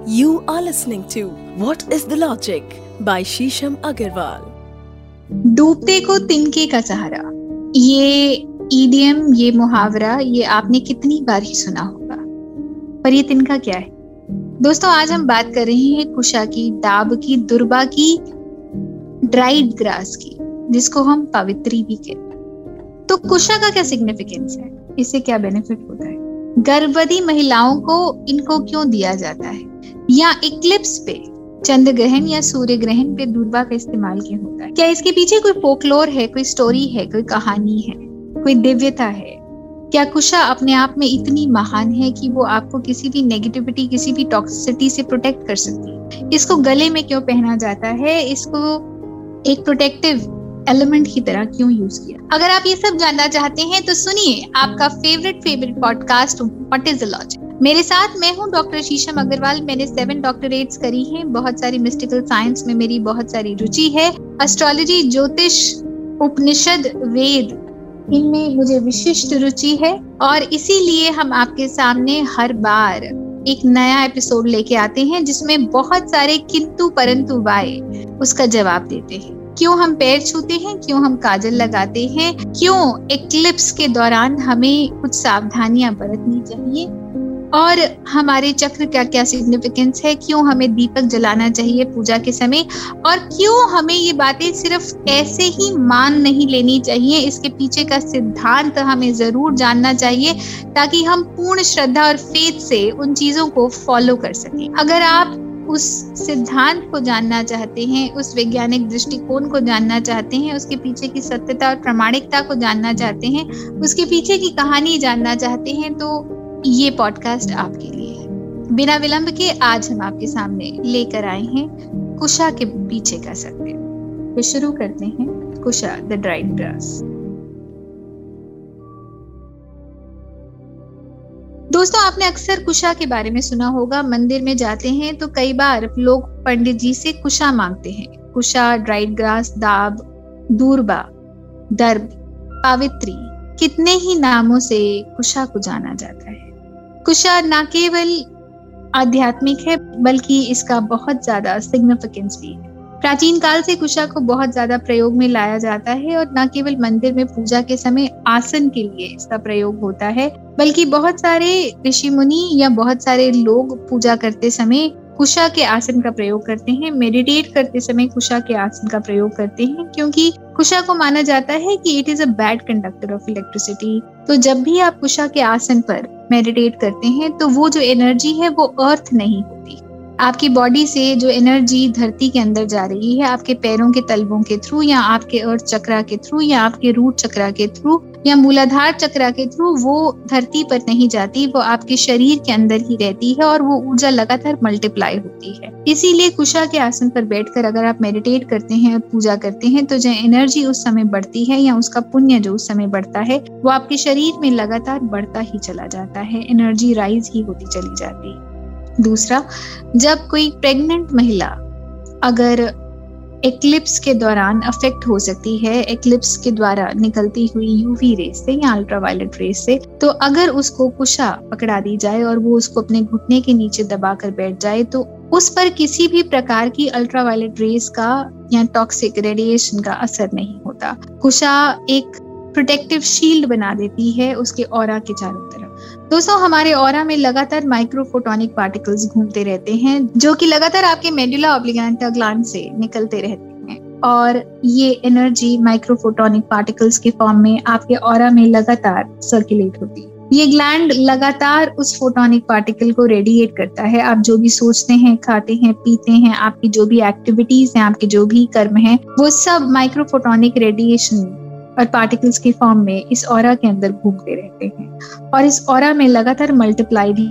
You are listening to What is the Logic by Shisham Agarwal. डूबते को तिनके का सहारा। ये ईडीएम ये मुहावरा, ये आपने कितनी बार ही सुना होगा। पर ये तिनका क्या है? दोस्तों, आज हम बात कर रहे हैं कुशा की, दाब की, दुर्बा की ड्राइड ग्रास की, जिसको हम पवित्री भी कहते हैं। तो कुशा का क्या सिग्निफिकेंस है? इससे क्या बेनिफिट होता है? गर्भवती महिलाओं को इनको क्यों दिया जाता है? या इक्लिप्स पे चंद्र ग्रहण या सूर्य ग्रहण पे दूरबा का इस्तेमाल क्यों होता है? क्या इसके पीछे कोई फोकलोर है, कोई स्टोरी है, कोई कहानी है, कोई दिव्यता है? क्या कुशा अपने आप में इतनी महान है कि वो आपको किसी भी नेगेटिविटी किसी भी टॉक्सिसिटी से प्रोटेक्ट कर सकती है? इसको गले में क्यों पहना जाता है? इसको एक प्रोटेक्टिव एलिमेंट की तरह क्यों यूज़ किया? अगर आप ये सब जानना चाहते हैं तो सुनिए आपका favourite favourite podcast what is the logic मेरे साथ मैं हूँ डॉक्टर शीशम अग्रवाल मैंने सेवन डॉक्टरेट्स करी हैं। बहुत सारी मिस्टिकल साइंस में मेरी बहुत सारी रुचि है। एस्ट्रोलॉजी ज्योतिष, उपनिषद, वेद, इनमें मुझे विशिष्ट रुचि है। और इसीलिए हम आपके सामने हर बार एक नया एपिसोड लेके आते हैं, जिसमें बहुत सारे किंतु परंतु वाय उसका जवाब देते हैं। क्यों हम पैर छूते हैं? क्यों हम काजल लगाते हैं? क्यों एक्लिप्स के दौरान हमें कुछ सावधानियाँ बरतनी चाहिए? और हमारे चक्र का क्या सिग्निफिकेंस है? क्यों हमें दीपक जलाना चाहिए पूजा के समय? और क्यों हमें ये बातें सिर्फ़ ऐसे ही मान नहीं लेनी चाहिए? इसके पीछे का सिद्धांत हमें ज़रूर जानना चाहिए ताकि हम पूर्ण श्रद्धा और फेथ से उन चीज़ों को फॉलो कर सकें। अगर आप उस सिद्धांत को जानना चाहते हैं, उस वैज्ञानिक दृष्टिकोण को जानना चाहते हैं, उसके पीछे की सत्यता और प्रामाणिकता को जानना चाहते हैं, उसके पीछे की कहानी जानना चाहते हैं तो ये पॉडकास्ट आपके लिए है। बिना विलंब के आज हम आपके सामने लेकर आए हैं कुशा के पीछे का सत्य। तो शुरू करते हैं कुशा द ड्राइड ग्रास दोस्तों, आपने अक्सर कुशा के बारे में सुना होगा। मंदिर में जाते हैं तो कई बार लोग पंडित जी से कुशा मांगते हैं। कुशा ड्राइड ग्रास दाब, दूरबा, दर्ब, पावित्री, कितने ही नामों से कुशा को जाना जाता है। कुशा न केवल आध्यात्मिक है, बल्कि इसका बहुत ज़्यादा सिग्निफिकेंस भी है। प्राचीन काल से कुशा को बहुत ज़्यादा प्रयोग में लाया जाता है और न केवल मंदिर में पूजा के समय आसन के लिए इसका प्रयोग होता है, बल्कि बहुत सारे ऋषि मुनि या बहुत सारे लोग पूजा करते समय कुशा के आसन का प्रयोग करते हैं मेडिटेट करते समय कुशा के आसन का प्रयोग करते हैं, क्योंकि कुशा को माना जाता है कि it is a bad conductor of electricity तो जब भी आप कुशा के आसन पर मेडिटेट करते हैं तो वो जो एनर्जी है वो अर्थ नहीं होती। आपकी बॉडी से जो एनर्जी धरती के अंदर जा रही है, आपके पैरों के तलबों के थ्रू या आपके अर्थ चक्रा के थ्रू या आपके रूट चक्रा के थ्रू या मूलाधार चक्रा के थ्रू वो धरती पर नहीं जाती, वो आपके शरीर के अंदर ही रहती है और वो ऊर्जा लगातार मल्टीप्लाई होती है। इसीलिए कुशा के आसन पर बैठकर अगर आप मेडिटेट करते हैं और पूजा करते हैं तो जो एनर्जी उस समय बढ़ती है या उसका पुण्य जो उस समय बढ़ता है, वो आपके शरीर में लगातार बढ़ता ही चला जाता है एनर्जी राइज ही होती चली जाती है। दूसरा, जब कोई प्रेग्नेंट महिला अगर एक्लिप्स के दौरान अफेक्ट हो सकती है एक्लिप्स के द्वारा निकलती हुई यूवी रेस से या अल्ट्रावायलेट रेस से तो अगर उसको कुशा पकड़ा दी जाए और वो उसको अपने घुटने के नीचे दबा कर बैठ जाए तो उस पर किसी भी प्रकार की अल्ट्रावायलेट रेस का या टॉक्सिक रेडिएशन का असर नहीं होता। कुशा एक प्रोटेक्टिव शील्ड बना देती है उसके और के चारों तरफ़। दोस्तों, हमारे और में लगातार माइक्रोफोटोनिक पार्टिकल्स घूमते रहते हैं, जो कि लगातार आपके मेडुला ऑब्लिगेंटा ग्लैंड से निकलते रहते हैं। और ये एनर्जी माइक्रोफोटोनिक पार्टिकल्स के फॉर्म में आपके और में लगातार सर्कुलेट होती है। ये ग्लैंड लगातार उस फोटोनिक पार्टिकल को रेडिएट करता है। आप जो भी सोचते हैं, खाते हैं, पीते हैं, आपकी जो भी एक्टिविटीज़ हैं, आपके जो भी कर्म हैं, वो सब माइक्रोफोटोनिक रेडिएशन और पार्टिकल्स के फॉर्म में इस और के अंदर घूमते रहते हैं। और इस और में लगातार मल्टीप्लाई भी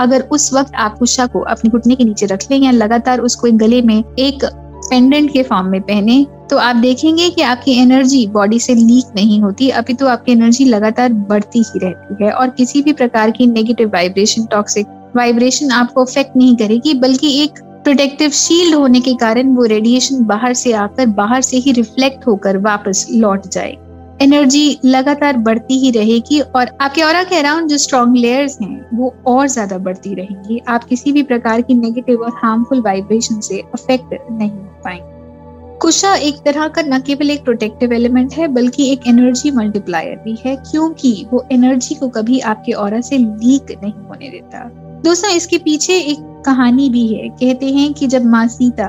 अगर उस वक्त आप उषा को अपने घुटने के नीचे रख लें या लगातार उसको एक गले में एक पेंडेंट के फॉर्म में पहने तो आप देखेंगे कि आपकी एनर्जी बॉडी से लीक नहीं होती अभी तो आपकी एनर्जी लगातार बढ़ती ही रहती है और किसी भी प्रकार की नेगेटिव वाइब्रेशन टॉक्सिक वाइब्रेशन आपको अफेक्ट नहीं करेगी, बल्कि एक प्रोटेक्टिव शील्ड होने के कारण वो रेडिएशन बाहर से आकर बाहर से ही रिफ्लेक्ट होकर वापस लौट जाए। एनर्जी लगातार बढ़ती ही रहेगी और आपके और के अराउंड जो स्ट्रॉन्ग लेयर्स हैं, वो और ज़्यादा बढ़ती रहेंगी। आप किसी भी प्रकार की नेगेटिव और हार्मफुल वाइब्रेशन से अफेक्ट नहीं हो पाएँगे। कुशा एक तरह का न केवल एक प्रोटेक्टिव एलिमेंट है, बल्कि एक एनर्जी मल्टीप्लायर भी है, क्योंकि वो एनर्जी को कभी आपके और से लीक नहीं होने देता। दोस्तों, इसके पीछे एक कहानी भी है। कहते हैं कि जब माँ सीता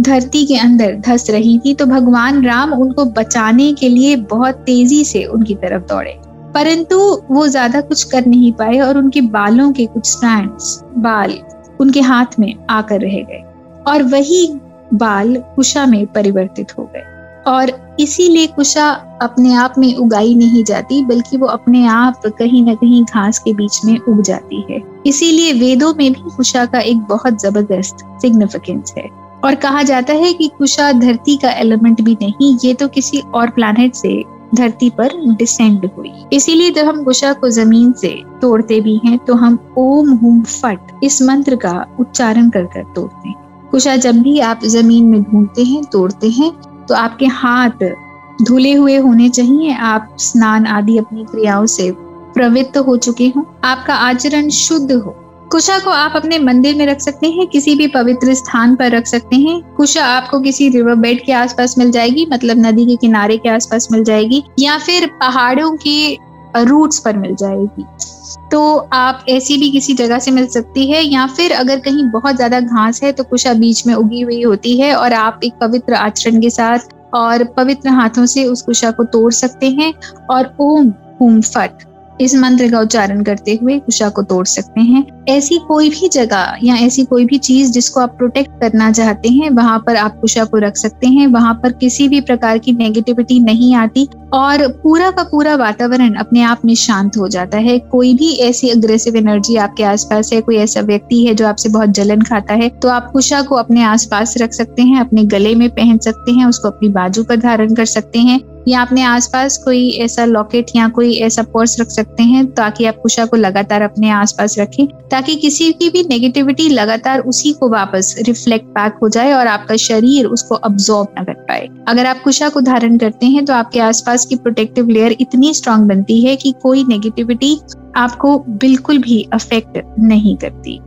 धरती के अंदर धस रही थी तो भगवान राम उनको बचाने के लिए बहुत तेज़ी से उनकी तरफ़ दौड़े। परंतु वो ज़्यादा कुछ कर नहीं पाए और उनके बालों के कुछ स्टैंड्स बाल उनके हाथ में आकर रह गए और वही बाल कुशा में परिवर्तित हो गए। और इसीलिए कुशा अपने आप में उगाई नहीं जाती, बल्कि वो अपने आप कहीं ना कहीं घास के बीच में उग जाती है। इसीलिए वेदों में भी कुशा का एक बहुत ज़बरदस्त सिग्निफिकेंस है। और कहा जाता है कि कुशा धरती का एलिमेंट भी नहीं, ये तो किसी और प्लानट से, धरती पर डिसेंड हुई। इसीलिए जब हम कुशा को ज़मीन से तोड़ते भी हैं तो हम ओम हुम फट इस मंत्र का उच्चारण कर कर तोड़ते हैं। कुशा जब भी आप ज़मीन में ढूंढते हैं, तोड़ते हैं तो आपके हाथ धुले हुए होने चाहिए। आप स्नान आदि अपनी क्रियाओं से प्रवृत्त हो चुके हो। आपका आचरण शुद्ध हो। कुशा को आप अपने मंदिर में रख सकते हैं, किसी भी पवित्र स्थान पर रख सकते हैं। कुशा आपको किसी रिवर बेड के आसपास मिल जाएगी मतलब नदी के किनारे के आसपास मिल जाएगी, या फिर पहाड़ों के रूट्स पर मिल जाएगी। तो आप ऐसी भी किसी जगह से मिल सकती है, या फिर अगर कहीं बहुत ज़्यादा घास है तो कुशा बीच में उगी हुई होती है और आप एक पवित्र आचरण के साथ और पवित्र हाथों से उस कुशा को तोड़ सकते हैं और ओम हुम फट। इस मंत्र का उच्चारण करते हुए कुशा को तोड़ सकते हैं। ऐसी कोई भी जगह या ऐसी कोई भी चीज़ जिसको आप प्रोटेक्ट करना चाहते हैं, वहाँ पर आप कुशा को रख सकते हैं। वहाँ पर किसी भी प्रकार की नेगेटिविटी नहीं आती और पूरा का पूरा वातावरण अपने आप में शांत हो जाता है। कोई भी ऐसी अग्रेसिव एनर्जी आपके आसपास है, कोई ऐसा व्यक्ति है जो आपसे बहुत जलन खाता है तो आप कुशा को अपने आसपास रख सकते हैं, अपने गले में पहन सकते हैं, उसको अपनी बाजू पर धारण कर सकते हैं। या अपने आसपास कोई ऐसा लॉकेट या कोई ऐसा पर्स रख सकते हैं ताकि आप कुशा को लगातार अपने आसपास रखें, ताकि किसी की भी नेगेटिविटी लगातार उसी को वापस रिफ्लेक्ट बैक हो जाए और आपका शरीर उसको अब्जॉर्ब न कर पाए। अगर आप कुशा को धारण करते हैं तो आपके आसपास की प्रोटेक्टिव लेयर इतनी स्ट्रांग बनती है कि कोई नेगेटिविटी आपको बिल्कुल भी अफेक्ट नहीं करती।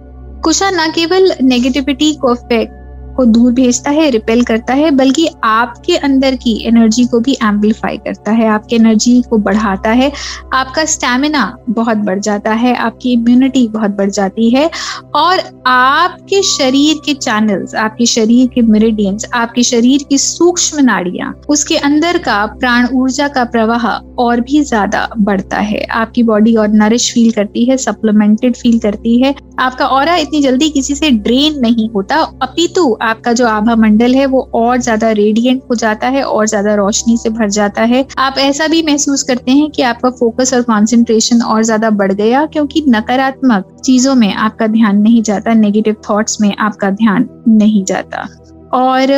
कुशा न केवल नेगेटिविटी को अफेक्ट को दूर भेजता है रिपेल करता है, बल्कि आपके अंदर की एनर्जी को भी एम्पलीफाई करता है, आपकी एनर्जी को बढ़ाता है, आपका स्टेमिना बहुत बढ़ जाता है, आपकी इम्यूनिटी बहुत बढ़ जाती है, और आपके शरीर के चैनल्स आपके शरीर के मेरिडियंस आपके शरीर की सूक्ष्म नाड़ियाँ, उसके अंदर का प्राण ऊर्जा का प्रवाह और भी ज़्यादा बढ़ता है। आपकी बॉडी और नरिश फील करती है सप्लीमेंटेड फील करती है। आपका और इतनी जल्दी किसी से ड्रेन नहीं होता, अपितु आपका जो आभा मंडल है, वो और ज़्यादा रेडियंट हो जाता है और ज़्यादा रोशनी से भर जाता है। आप ऐसा भी महसूस करते हैं कि आपका फोकस और कॉन्सेंट्रेशन और ज़्यादा बढ़ गया क्योंकि नकारात्मक चीज़ों में आपका ध्यान नहीं जाता नेगेटिव थॉट्स में आपका ध्यान नहीं जाता। और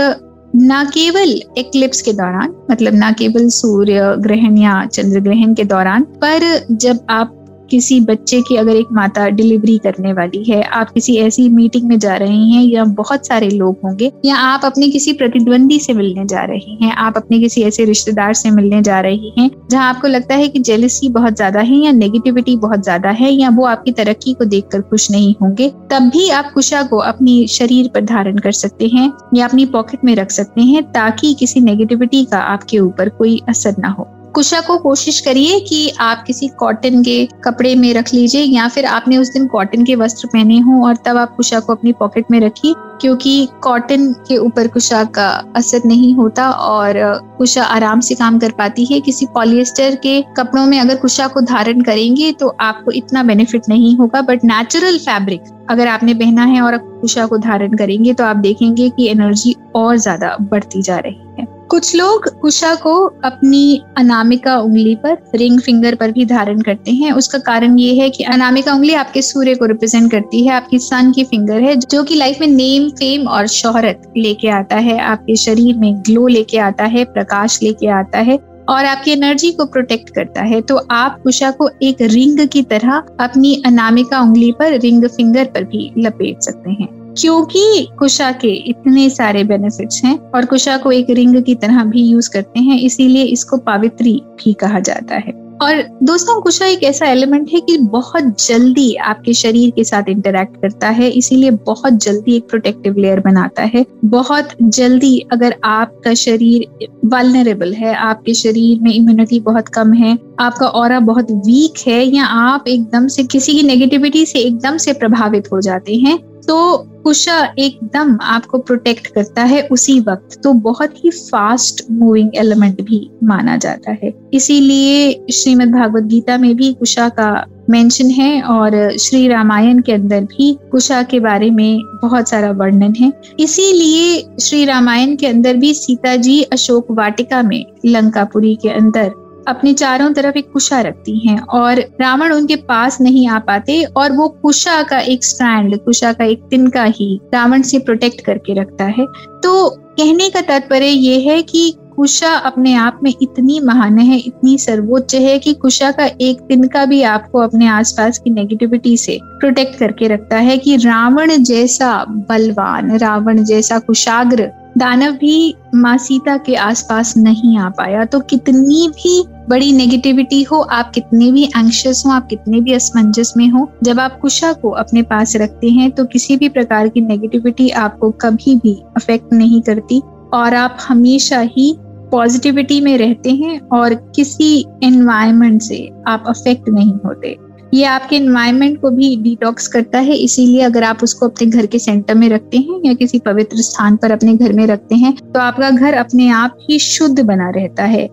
न केवल एक्लिप्स के दौरान मतलब न केवल सूर्य ग्रहण या चंद्र ग्रहण के दौरान, पर जब आप किसी बच्चे की अगर एक माता डिलीवरी करने वाली है, आप किसी ऐसी मीटिंग में जा रहे हैं या बहुत सारे लोग होंगे, या आप अपने किसी प्रतिद्वंदी से मिलने जा रहे हैं, आप अपने किसी ऐसे रिश्तेदार से मिलने जा रहे हैं, जहाँ आपको लगता है कि जेलसी बहुत ज़्यादा है या नेगेटिविटी बहुत ज़्यादा है या वो आपकी तरक्की को देखकर खुश नहीं होंगे, तब भी आप कुशा को अपनी शरीर पर धारण कर सकते हैं या अपनी पॉकेट में रख सकते हैं ताकि किसी नेगेटिविटी का आपके ऊपर कोई असर ना हो। कुशा को कोशिश करिए कि आप किसी कॉटन के कपड़े में रख लीजिए या फिर आपने उस दिन कॉटन के वस्त्र पहने हो और तब आप कुशा को अपनी पॉकेट में रखिए, क्योंकि कॉटन के ऊपर कुशा का असर नहीं होता और कुशा आराम से काम कर पाती है। किसी पॉलिएस्टर के कपड़ों में अगर कुशा को धारण करेंगे तो आपको इतना बेनिफिट नहीं होगा बट नेचुरल फैब्रिक अगर आपने पहना है और कुशा को धारण करेंगे तो आप देखेंगे कि एनर्जी और ज़्यादा बढ़ती जा रही है। कुछ लोग उषा को अपनी अनामिका उंगली पर रिंग फिंगर पर भी धारण करते हैं। उसका कारण ये है कि अनामिका उंगली आपके सूर्य को रिप्रेजेंट करती है, आपकी सन की फिंगर है, जो कि लाइफ में नेम फेम और शोहरत लेके आता है, आपके शरीर में ग्लो लेके आता है, प्रकाश लेके आता है। और आपकी एनर्जी को प्रोटेक्ट करता है। तो आप कुशा को एक रिंग की तरह अपनी अनामिका उंगली पर रिंग फिंगर पर भी लपेट सकते हैं। क्योंकि कुशा के इतने सारे बेनिफिट्स हैं और कुशा को एक रिंग की तरह भी यूज़ करते हैं, इसीलिए इसको पावित्री भी कहा जाता है। और दोस्तों कुशा एक ऐसा एलिमेंट है कि बहुत जल्दी आपके शरीर के साथ इंटरेक्ट करता है, इसीलिए बहुत जल्दी एक प्रोटेक्टिव लेयर बनाता है। बहुत जल्दी अगर आपका शरीर वालनरेबल है, आपके शरीर में इम्यूनिटी बहुत कम है, आपका और बहुत वीक है, या आप एकदम से किसी की नेगेटिविटी से एकदम से प्रभावित हो जाते हैं तो कुशा एकदम आपको प्रोटेक्ट करता है उसी वक्त। तो बहुत ही फास्ट मूविंग एलिमेंट भी माना जाता है। इसीलिए श्रीमद् भागवत गीता में भी कुशा का मेंशन है और श्री रामायण के अंदर भी कुशा के बारे में बहुत सारा वर्णन है। इसीलिए श्री रामायण के अंदर भी सीता जी अशोक वाटिका में लंकापुरी के अंदर अपने चारों तरफ़ एक कुशा रखती हैं और रावण उनके पास नहीं आ पाते और वो कुशा का एक स्टैंड कुशा का एक तिनका ही रावण से प्रोटेक्ट करके रखता है। तो कहने का तात्पर्य ये है कि कुशा अपने आप में इतनी महान है, इतनी सर्वोच्च है कि कुशा का एक तिनका भी आपको अपने आसपास की नेगेटिविटी से प्रोटेक्ट करके रखता है कि रावण जैसा बलवान, रावण जैसा कुशाग्र दानव भी माँ सीता के आसपास नहीं आ पाया। तो कितनी भी बड़ी नेगेटिविटी हो, आप कितने भी एंशियस हो, आप कितने भी असमंजस में हो, जब आप कुशा को अपने पास रखते हैं तो किसी भी प्रकार की नेगेटिविटी आपको कभी भी अफेक्ट नहीं करती। और आप हमेशा ही पॉजिटिविटी में रहते हैं और किसी एनवायरमेंट से आप अफेक्ट नहीं होते। ये आपके इन्वायरमेंट को भी डिटॉक्स करता है, इसीलिए अगर आप उसको अपने घर के सेंटर में रखते हैं या किसी पवित्र स्थान पर अपने घर में रखते हैं तो आपका घर अपने आप ही शुद्ध बना रहता है।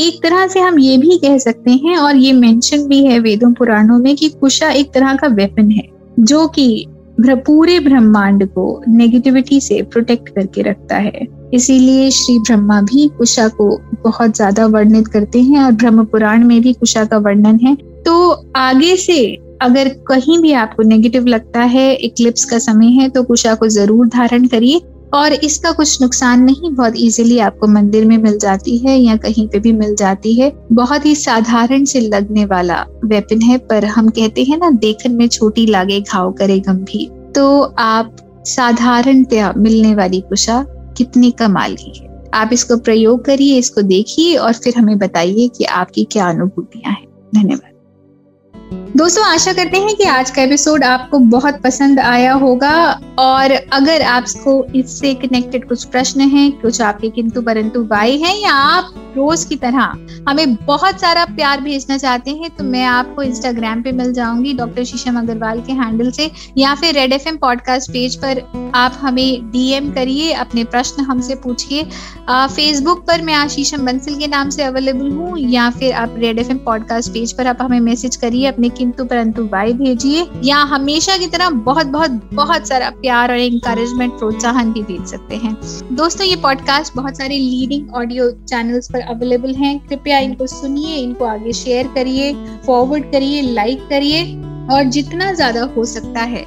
एक तरह से हम ये भी कह सकते हैं और ये मेंशन भी है वेदों पुराणों में कि कुशा एक तरह का वेपन है, जो कि पूरे ब्रह्मांड को नेगेटिविटी से प्रोटेक्ट करके रखता है। इसीलिए श्री ब्रह्मा भी कुशा को बहुत ज़्यादा वर्णित करते हैं और ब्रह्म पुराण में भी कुशा का वर्णन है। तो आगे से अगर कहीं भी आपको नेगेटिव लगता है इक्लिप्स का समय है तो कुशा को ज़रूर धारण करिए और इसका कुछ नुकसान नहीं, बहुत इजीली आपको मंदिर में मिल जाती है या कहीं पे भी मिल जाती है। बहुत ही साधारण से लगने वाला वेपन है, पर हम कहते हैं ना, देखन में छोटी लागे, घाव करे गंभीर। तो आप साधारणतया मिलने वाली कुशा कितनी कमाल की है। आप इसको प्रयोग करिए, इसको देखिए और फिर हमें बताइए कि आपकी क्या अनुभूतियाँ हैं। धन्यवाद। दोस्तों, आशा करते हैं कि आज का एपिसोड आपको बहुत पसंद आया होगा। और अगर आपको इससे कनेक्टेड कुछ प्रश्न हैं, कुछ आपके किंतु परंतु वाई हैं, या आप रोज की तरह हमें बहुत सारा प्यार भेजना चाहते हैं तो मैं आपको इंस्टाग्राम पे मिल जाऊँगी डॉक्टर शीशम अग्रवाल के हैंडल से, या फिर रेड एफ़ पॉडकास्ट पेज पर आप हमें डीएम करिए, अपने प्रश्न हमसे पूछिए। फेसबुक पर मैं आशीषम बंसल के नाम से अवेलेबल हूँ, या फिर आप रेड एफ़ पॉडकास्ट पेज पर आप हमें मैसेज करिए, अपने किंतु परंतु वाई भेजिए, या हमेशा की तरह बहुत बहुत बहुत सारा प्यार और इंकरेजमेंट प्रोत्साहन भी भेज सकते हैं। दोस्तों, ये पॉडकास्ट बहुत सारे लीडिंग ऑडियो चैनल्स पर अवेलेबल हैं। कृपया इनको सुनिए, इनको आगे शेयर करिए फॉरवर्ड करिए लाइक करिए, और जितना ज़्यादा हो सकता है।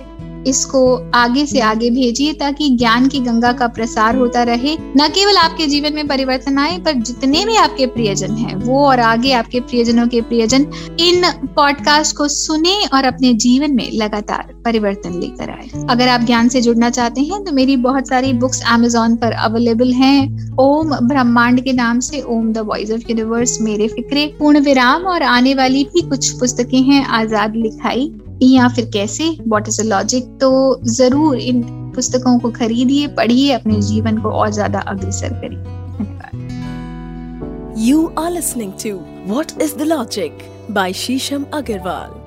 इसको आगे से आगे भेजिए ताकि ज्ञान की गंगा का प्रसार होता रहे। न केवल आपके जीवन में परिवर्तन आए, पर जितने भी आपके प्रियजन हैं, वो और आगे आपके प्रियजनों के प्रियजन, इन पॉडकास्ट को सुने और अपने जीवन में लगातार परिवर्तन लेकर आए। अगर आप ज्ञान से जुड़ना चाहते हैं तो मेरी बहुत सारी बुक्स एमेजोन पर अवेलेबल हैं। ओम ब्रह्मांड के नाम से Om the voice of universe मेरे फिक्रे, पूर्ण विराम, और आने वाली भी कुछ पुस्तकें हैं, आज़ाद लिखाई। या फिर कैसे? वॉट इज़ अ लॉजिक तो ज़रूर इन पुस्तकों को खरीदिए, पढ़िए, अपने जीवन को और ज़्यादा अग्रसर करिए। You are listening to what is the logic by Sheesham Agarwal